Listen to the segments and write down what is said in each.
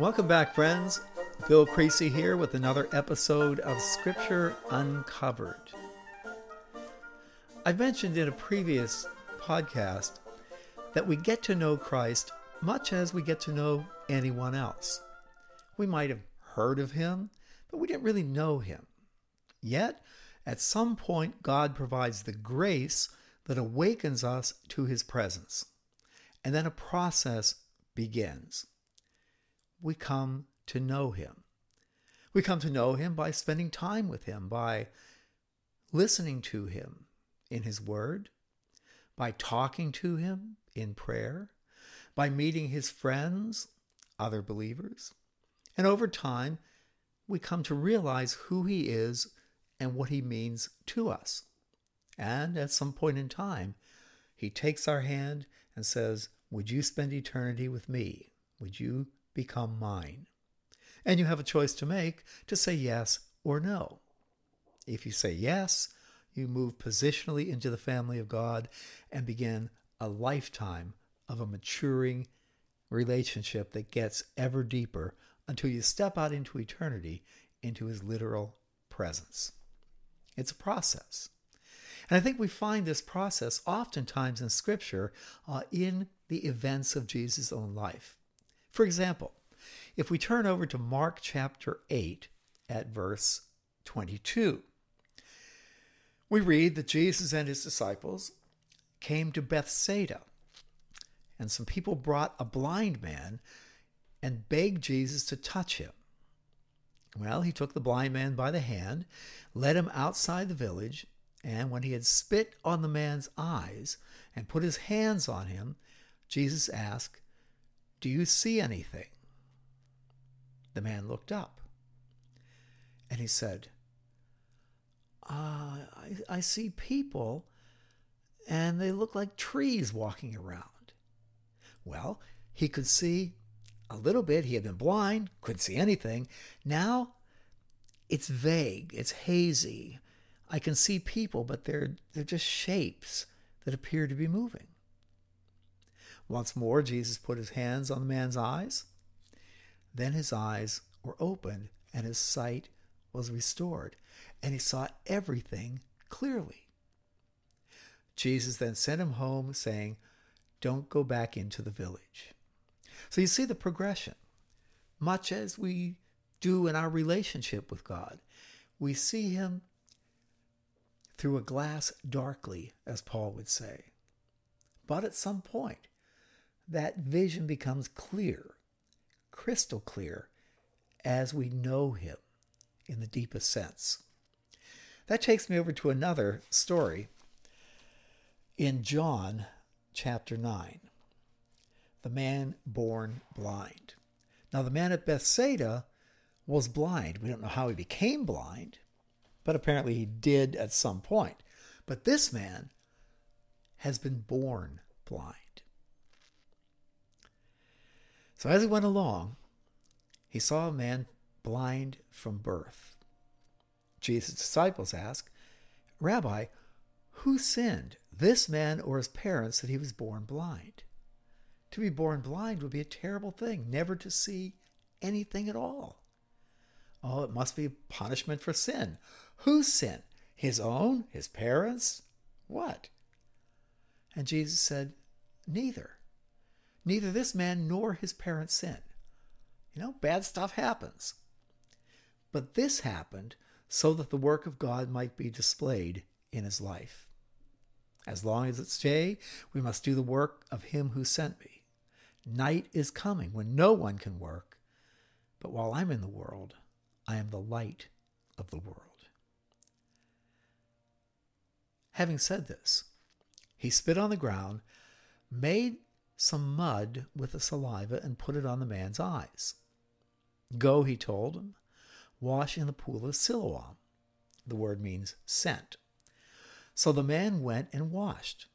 Welcome back, friends. Bill Creasy here with another episode of Scripture Uncovered. I mentioned in a previous podcast that we get to know Christ much as we get to know anyone else. We might have heard of him, but we didn't really know him. Yet, at some point, God provides the grace that awakens us to his presence. And then a process begins. We come to know him. We come to know him by spending time with him, by listening to him in his word, by talking to him in prayer, by meeting his friends, other believers. And over time, we come to realize who he is and what he means to us. And at some point in time, he takes our hand and says, Would you spend eternity with me? Would you become mine? And you have a choice to make to say yes or no. If you say yes, you move positionally into the family of God and begin a lifetime of a maturing relationship that gets ever deeper until you step out into eternity, into his literal presence. It's a process. And I think we find this process oftentimes in Scripture uh, in the events of Jesus' own life. For example, if we turn over to Mark chapter 8 at verse 22, we read that Jesus and his disciples came to Bethsaida, and some people brought a blind man and begged Jesus to touch him. Well, he took the blind man by the hand, led him outside the village, and when he had spit on the man's eyes and put his hands on him, Jesus asked, Do you see anything? The man looked up and he said, uh, I, I see people and they look like trees walking around. Well, he could see a little bit. He had been blind, couldn't see anything. Now it's vague, it's hazy. I can see people, but they're, they're just shapes that appear to be moving. Once more, Jesus put his hands on the man's eyes. Then his eyes were opened and his sight was restored, and he saw everything clearly. Jesus then sent him home, saying, Don't go back into the village. So you see the progression. Much as we do in our relationship with God, we see him through a glass darkly, as Paul would say. But at some point, that vision becomes clear, crystal clear, as we know him in the deepest sense. That takes me over to another story in John chapter 9 the man born blind. Now, the man at Bethsaida was blind. We don't know how he became blind, but apparently he did at some point. But this man has been born blind. So as he went along, he saw a man blind from birth. Jesus' disciples asked, Rabbi, who sinned, this man or his parents, that he was born blind? To be born blind would be a terrible thing, never to see anything at all. Oh, it must be a punishment for sin. Whose sin? His own? His parents? What? And Jesus said, Neither. Neither this man nor his parents sinned. You know, bad stuff happens. But this happened so that the work of God might be displayed in his life. As long as it's day, we must do the work of him who sent me. Night is coming when no one can work. But while I'm in the world, I am the light of the world. Having said this, he spit on the ground, made some mud with the saliva, and put it on the man's eyes. Go, he told him, wash in the pool of Siloam. The word means sent. So the man went and washed,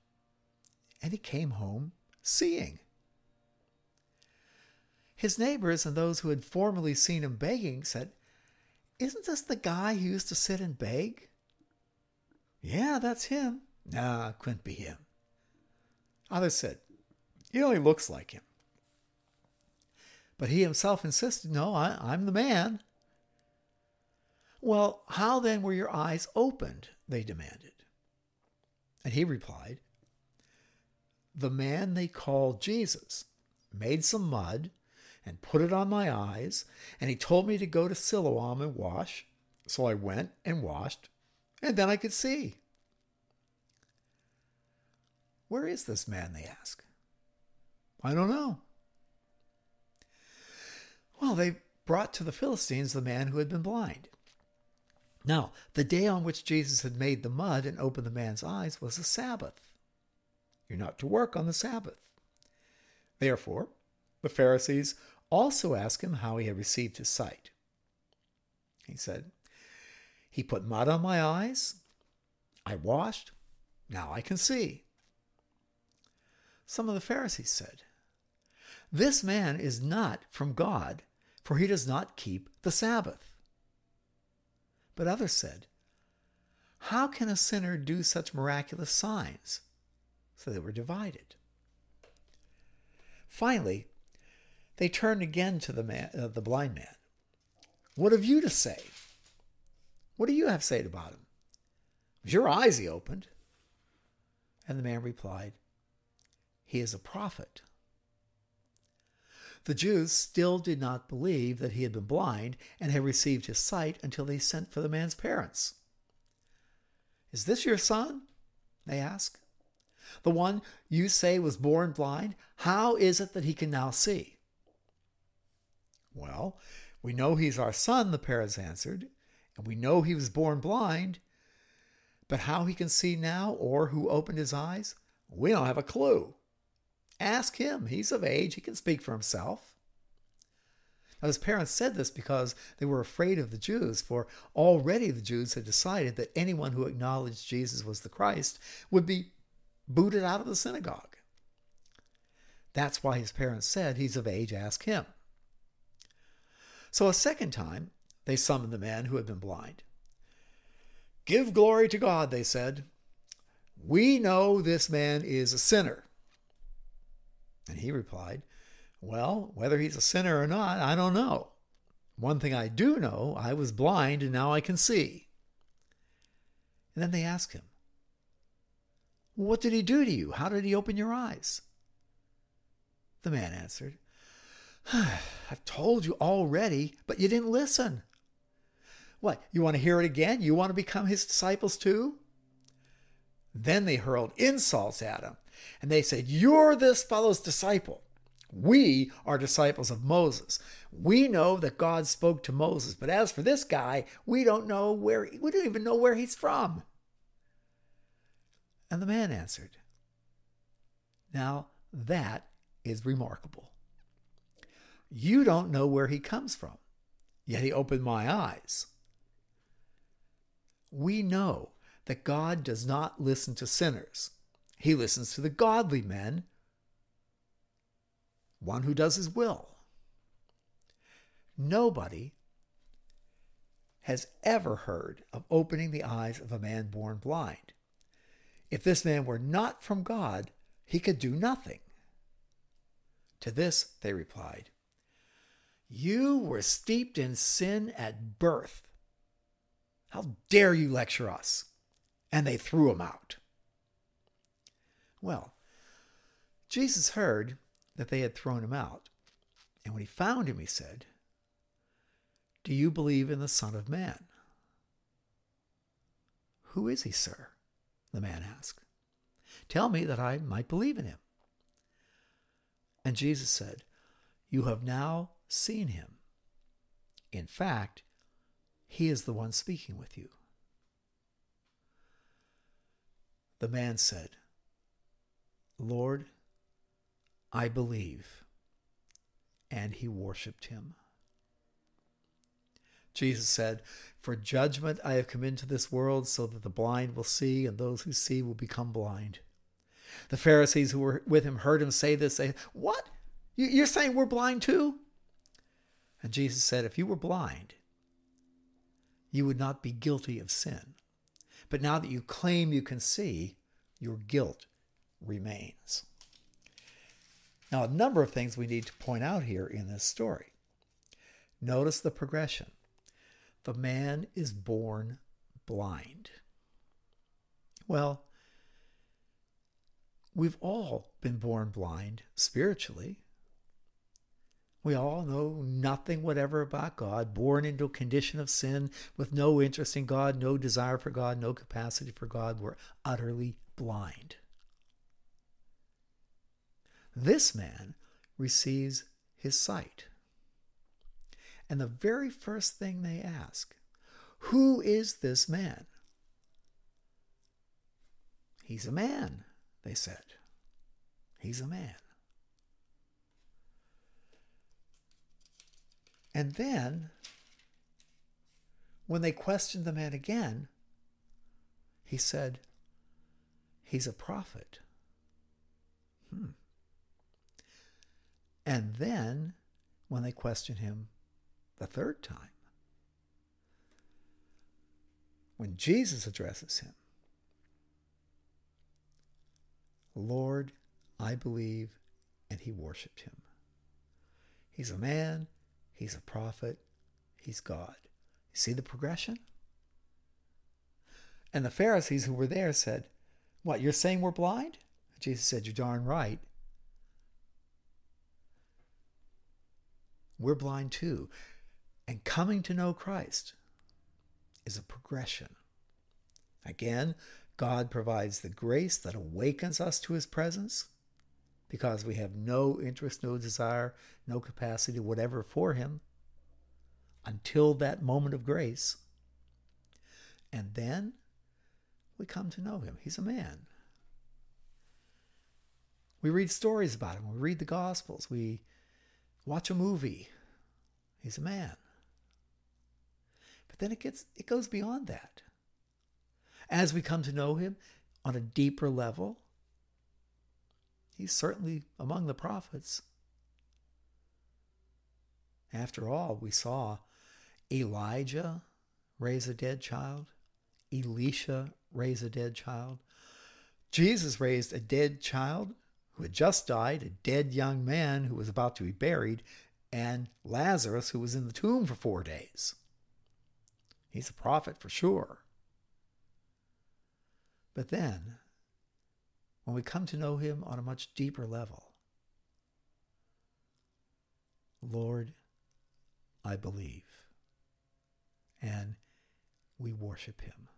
and he came home seeing. His neighbors and those who had formerly seen him begging said, Isn't this the guy who used to sit and beg? Yeah, that's him. Nah, couldn't be him. Others said, He only looks like him. But he himself insisted, No, I, I'm the man. Well, how then were your eyes opened? They demanded. And he replied, The man they called Jesus made some mud and put it on my eyes, and he told me to go to Siloam and wash. So I went and washed, and then I could see. Where is this man? They ask. I don't know. Well, they brought to the Philistines the man who had been blind. Now, the day on which Jesus had made the mud and opened the man's eyes was a Sabbath. You're not to work on the Sabbath. Therefore, the Pharisees also asked him how he had received his sight. He said, He put mud on my eyes. I washed. Now I can see. Some of the Pharisees said, This man is not from God, for he does not keep the Sabbath. But others said, How can a sinner do such miraculous signs? So they were divided. Finally, they turned again to the man, uh, the blind man. What have you to say? What do you have to say about him? Was your eyes he opened? And the man replied, He is a prophet. The Jews still did not believe that he had been blind and had received his sight until they sent for the man's parents. Is this your son? They asked. The one you say was born blind? How is it that he can now see? Well, we know he's our son, the parents answered, and we know he was born blind. But how he can see now or who opened his eyes, we don't have a clue. Ask him. He's of age. He can speak for himself. Now, his parents said this because they were afraid of the Jews, for already the Jews had decided that anyone who acknowledged Jesus was the Christ would be booted out of the synagogue. That's why his parents said, He's of age, ask him. So a second time, they summoned the man who had been blind. Give glory to God, they said. We know this man is a sinner. And he replied, Well, whether he's a sinner or not, I don't know. One thing I do know I was blind and now I can see. And then they asked him, What did he do to you? How did he open your eyes? The man answered, I've told you already, but you didn't listen. What, you want to hear it again? You want to become his disciples too? Then they hurled insults at him and they said, You're this fellow's disciple. We are disciples of Moses. We know that God spoke to Moses, but as for this guy, we don't know where we don't even know where he's from. And the man answered, Now that is remarkable. You don't know where he comes from, yet he opened my eyes. We know that God does not listen to sinners. He listens to the godly men, one who does his will. Nobody has ever heard of opening the eyes of a man born blind. If this man were not from God, he could do nothing. To this they replied, You were steeped in sin at birth. How dare you lecture us? And they threw him out. Well, Jesus heard that they had thrown him out. And when he found him, he said, Do you believe in the Son of Man? Who is he, sir? The man asked. Tell me that I might believe in him. And Jesus said, You have now seen him. In fact, he is the one speaking with you. The man said, Lord, I believe. And he worshiped him. Jesus said, For judgment I have come into this world so that the blind will see and those who see will become blind. The Pharisees who were with him heard him say this, say, What? You're saying we're blind too? And Jesus said, If you were blind, you would not be guilty of sin. But now that you claim you can see, your guilt remains. Now, a number of things we need to point out here in this story. Notice the progression. The man is born blind. Well, we've all been born blind spiritually. We all know nothing whatever about God, born into a condition of sin with no interest in God, no desire for God, no capacity for God. We're utterly blind. This man receives his sight. And the very first thing they ask, Who is this man? He's a man, they said. He's a man. And then, when they questioned the man again, he said, He's a prophet. Hmm. And then, when they question him the third time, when Jesus addresses him, Lord, I believe, and he worshiped him. He's a man, he's a prophet, he's God. You see the progression? And the Pharisees who were there said, What, you're saying we're blind? Jesus said, You're darn right. We're blind too. And coming to know Christ is a progression. Again, God provides the grace that awakens us to his presence because we have no interest, no desire, no capacity, whatever for him until that moment of grace. And then we come to know him. He's a man. We read stories about him. We read the Gospels. We watch a movie. He's a man. But then it gets it goes beyond that. As we come to know him on a deeper level, he's certainly among the prophets. After all, we saw Elijah raise a dead child, Elisha raise a dead child. Jesus raised a dead child who had just died, a dead young man who was about to be buried, and Lazarus who was in the tomb for four days. He's a prophet for sure. But then, when we come to know him on a much deeper level, Lord, I believe. And we worship him.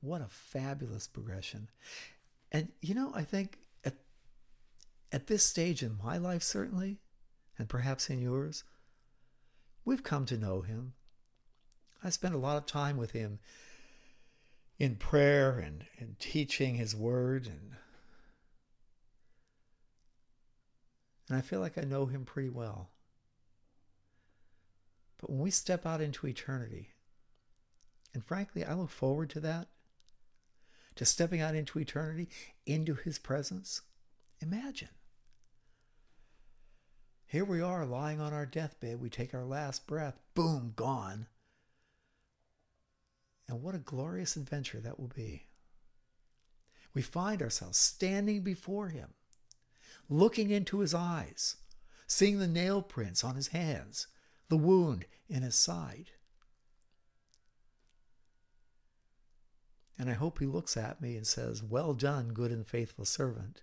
What a fabulous progression. And, you know, I think at, at this stage in my life, certainly, and perhaps in yours, we've come to know him. I spent a lot of time with him in prayer and, and teaching his word and and I feel like I know him pretty well. But when we step out into eternity, and frankly, I look forward to that, to stepping out into eternity, into his presence. Imagine. Here we are lying on our deathbed. We take our last breath. Boom, gone. And what a glorious adventure that will be. We find ourselves standing before him, looking into his eyes, seeing the nail prints on his hands, the wound in his side. And I hope he looks at me and says, Well done, good and faithful servant.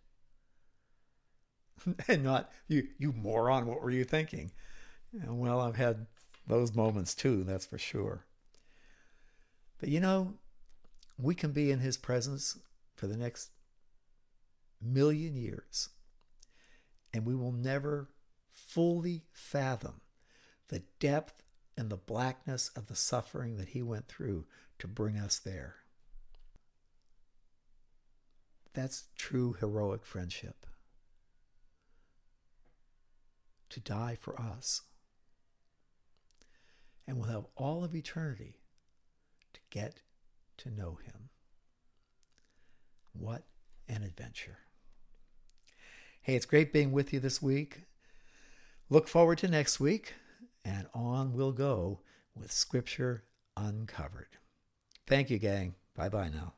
and not, You, you moron, what were you thinking? well, I've had those moments too, that's for sure. But you know, we can be in his presence for the next million years, and we will never fully fathom the depth and the blackness of the suffering that he went through to bring us there. That's true heroic friendship. To die for us. And we'll have all of eternity to get to know him. What an adventure. Hey, it's great being with you this week. Look forward to next week, and on we'll go with Scripture Uncovered. Thank you, gang. Bye bye now.